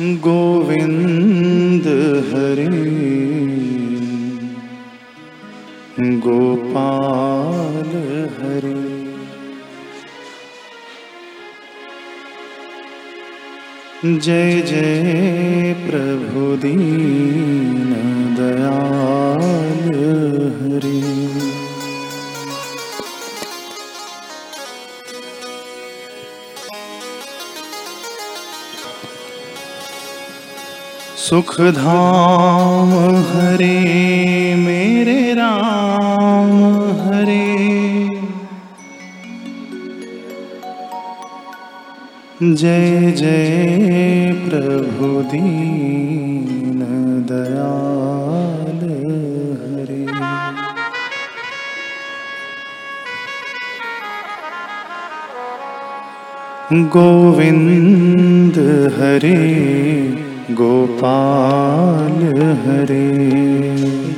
गोविन्द हरे। गोपाल हरे। जय जय प्रभु दीन सुख हरे मेरे राम हरे। जय जय प्रभु दीन दयाल हरे। गोविन्द हरे गोपाल हरे।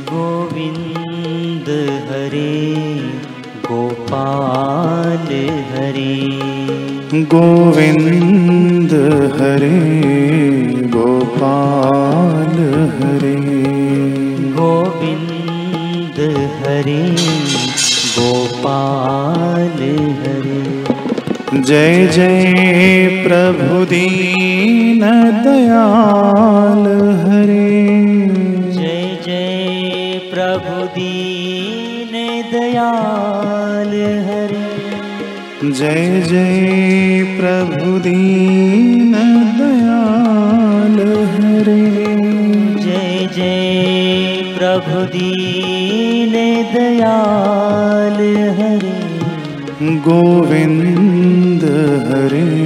गोविन्द हरे गोपाल हरे। गोविन्द हरे गोपाल हरे। गोविन्द हरे गोपाल जय जय प्रभु दीन दयाल हरे। जय जय प्रभु दीन दयाल हरे। जय जय प्रभु दीन दयाल हरे। जय जय प्रभु दीन दयाल हरे। गोविन्द हरे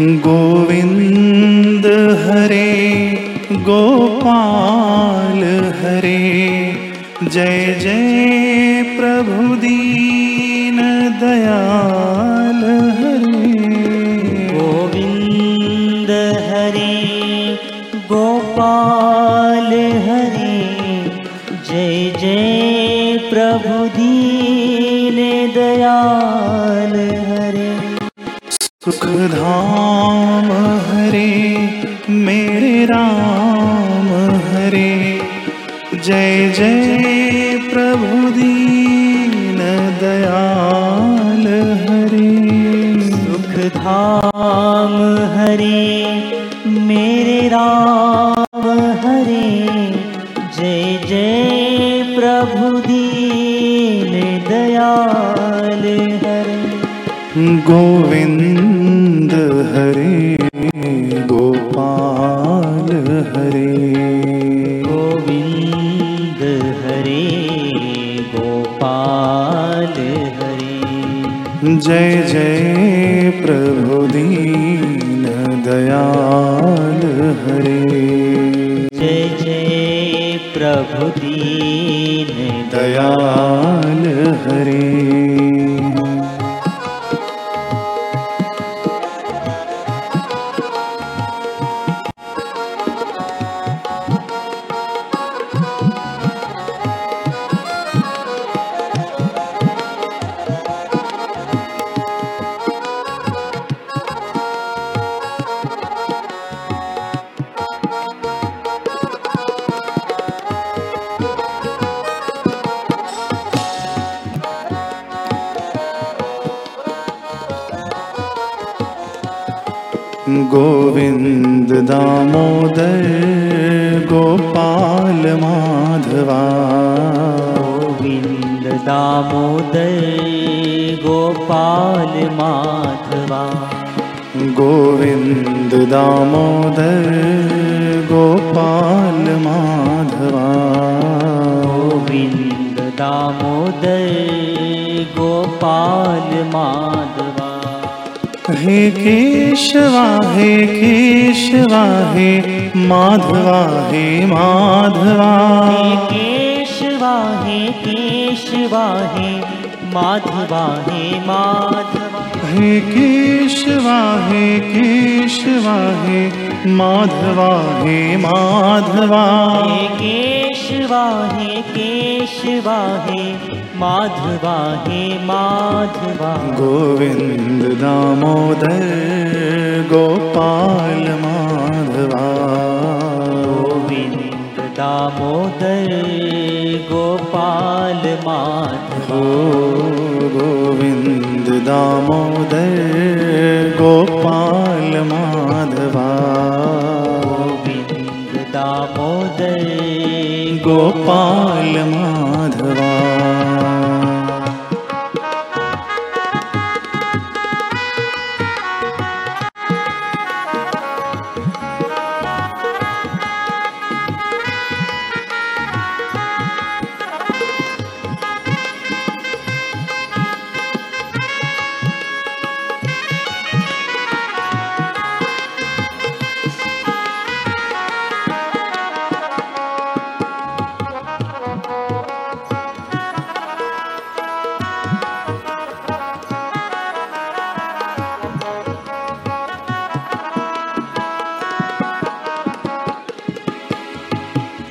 गोविन्द हरे गोपाल हरे। जय जय प्रभु दीन दयाल हरे। गोविन्द हरे गोपाल धाम हरे मेरे राम हरे। जय जय प्रभु दीन दयाल हरे। सुख धाम हरे मेरे राम हरे। जय जय प्रभु दीन दयाल हरे। गोविन्द जय जय प्रभु दीन दयाल हरे। जय जय प्रभु दीन दामोदर गोपाल माधवा। गोविन्द दामोदर गोपाल माधवा। गोविन्द दामोदर गोपाल माधवा। गोविन्द दामोदर गोपाल माधवा हे केशवा हे केशवा हे माधवा हे माधवा। केशवा हे केशवा हे माधवा हे माधवा। हे केशवा हे केशवा हे माधवा हे माधवा। हे केशवा हे केशवा हे माधवा हे माधवा। गोविन्द दामोदर गोपाल माधवा। गोविन्द दामोदर गोपाल माधवा। ओ गोविन्द दामोदर गोपाल माधवा। गोविन्द दामोदर गोपाल माधवा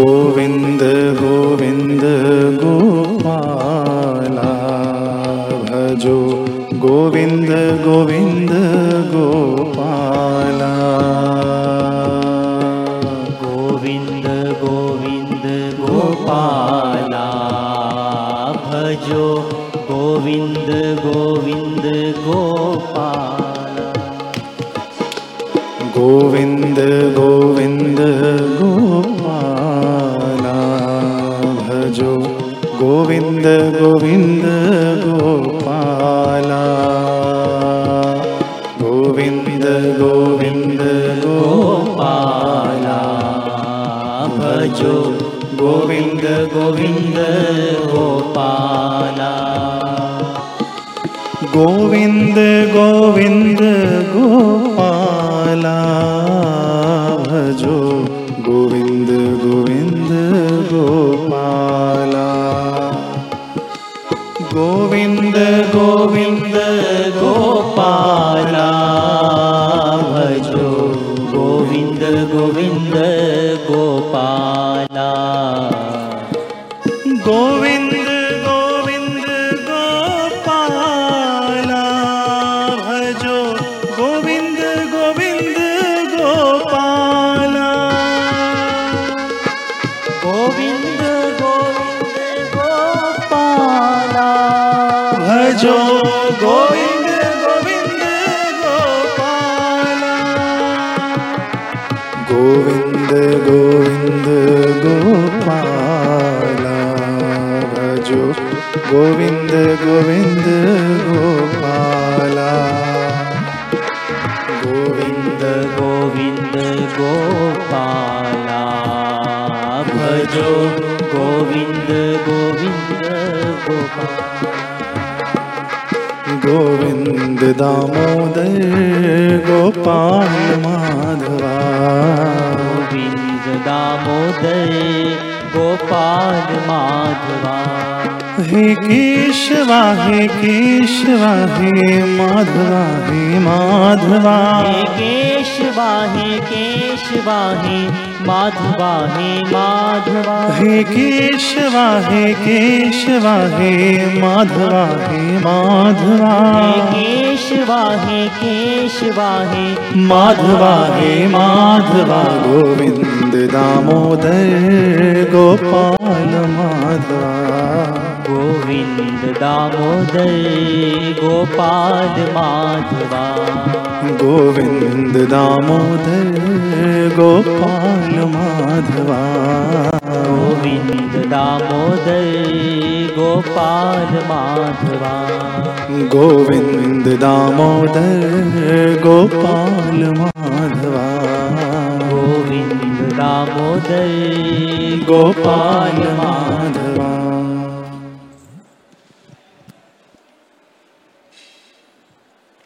गोविन्द गोविन्द गोपाला। भजो गोविन्द गोविन्द गोपाला। गोविन्द गोविन्द गोपाला। भजो गोविन्द गोविन्द गोपाला। गोविन्द गोविन्द गोपाला गोविन्द गोविन्द गोपाला गोविन्द गोविन्द गोपाला भजो गोविन्द गोविन्द गोपाला गोविन्द गोविन्द गोपाला भजो गोविन्द गोविन्द गोपाला गोविन्द गोविन्द गोपाला भजो गोविन्द गोविन्द गोपाला। गोविन्द गोविन्द गोपाला। भजो गोविन्द गोविन्द गोपाला। गोविन्द गोविन्द गोपाला। भजो गोविन्द दामोदर गोपाल माधवा गोविन्द दामोदर गोपाल माधवा हे केशवा हे केशवा हे माधवा हे माधवा। हे केशवा हे केशवा हे माधवा। हे माधवा हे केशवा हे केशवा हे माधवा हे माधवा। हे केशवा हे केशवा हे माधवा हे माधवा गोविन्द दामोदर गोपाल माधवा। गोविन्द दामोदर गोपाल माधवा। गोविन्द दामोदर गोपाल माधवा। गोविन्द दामोदर गोपाल माधवा। गोविन्द दामोदर गोपाल माधवा। गोविन्द दामोदर गोपाल माधवा